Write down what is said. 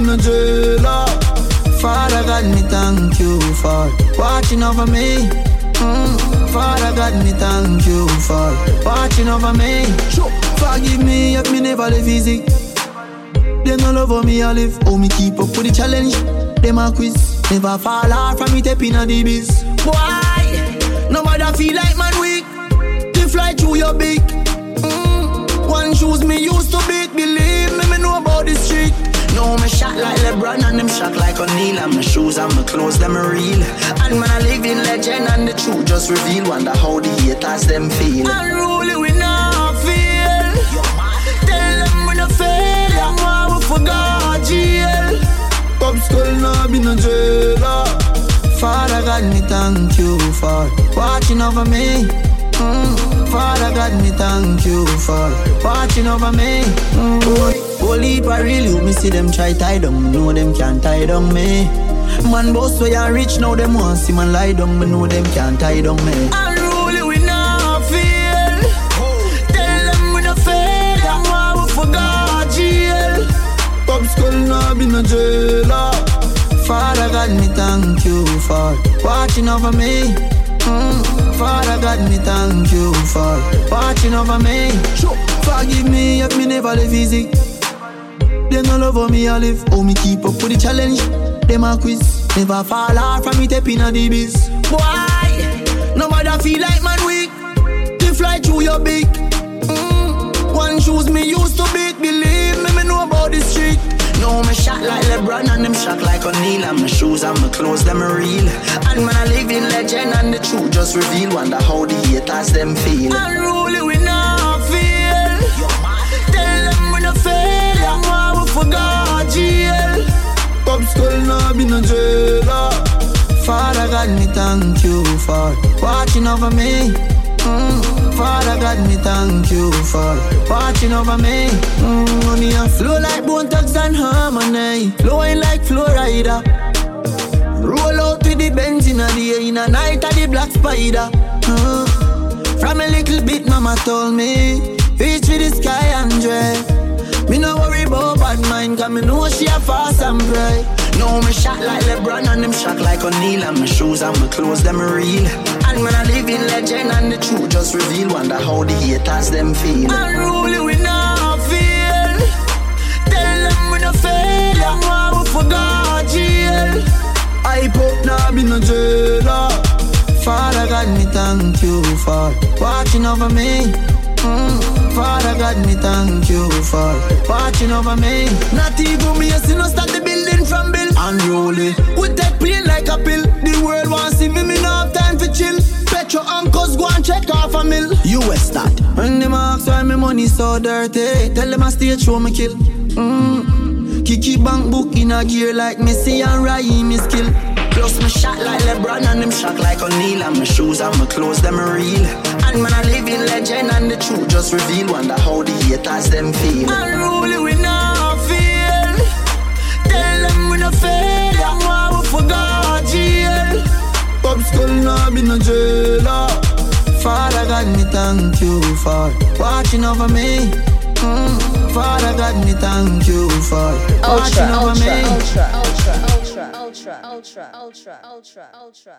been a jailer. Father God, me thank you for watching over me. Mm. Father God, me thank you for watching over me. Sure. Forgive me if me never live easy. They no love for me, I live. Oh, me keep up with the challenge. They my quiz. Never fall off from me, tapping on the biz, Boy. No, me shot like LeBron and them shot like O'Neal. And my shoes and my clothes, them are real. And man, I live in legend and the truth just reveal. Wonder how the haters them feel. Unruly, we not feel. Tell them we not fail. And why we forgot jail. Pop skull now be no jailer. Father God, me thank you for watching over me. Mm. Father God, me thank you for watching over me. Mm. Holy heap I really me see them try tie down. Know them can't tie down me. Man boss way I rich now them want see man lie down. Me know them can't tie down me. Unruly we not feel. Tell them we not fail. And why we forgot jail. Pop skull now be no jailer. Father God, me thank you for watching over me. Mm. Father God, me thank you for watching over me. Sure. Forgive me if me never live easy. Them no love me I live. Oh, me keep up with the challenge. Them a quiz. Never fall off from me tapping on the biz. Boy, nobody feel like man weak. They fly through your beak. Mm. One shoes me used to beat. Believe me, me know about the street. No, me shot like LeBron and them shot like O'Neal. And my shoes and my clothes, them real. And man, I live in legend and the truth just reveal. Wonder how the haters them feel. Unruly, we not thank you for watching over me. Mm. Father God, me thank you for watching over me. Mm. Money a flow like Bone Thugs-n-Harmony. Flowing like Florida. Roll out with the Benz in a day, in a night of the black spider. Mm. From a little bit, mama told me, reach for the sky and dread. Me no worry about bad mind, cause me know she a fast and bright. No, me shot like LeBron and them shot like O'Neal. And my shoes and my clothes, them real. And man, I live in legend and the truth just reveal. Wonder how the haters them feel. Unruly, we not feel. Tell them we not fail. And why we forgot jail. I put now be no jailer. Father God, me thank you for watching over me. Mm. Father God, me thank you for watching over me. Not even me, you see no start the building from Unruly, we take pain like a pill. The world wants see me, me no have time for chill. Petro uncles go and check off a mill. US start. When them ask why me money so dirty, tell them I stay show me kill. Mm. Kiki bank book in a gear like Messi and Raheem is skill. Plus me shot like LeBron and them shot like O'Neal And my shoes and my clothes, them real And man, I live in legend and the truth just reveal Wonder how the haters them feel Unruly, we not feel Tell them we not fail me thank you for watching over me mm. Father God, me thank you for watching Ultra, over ultra, me ultra, ultra, ultra, ultra, ultra, ultra, ultra, ultra.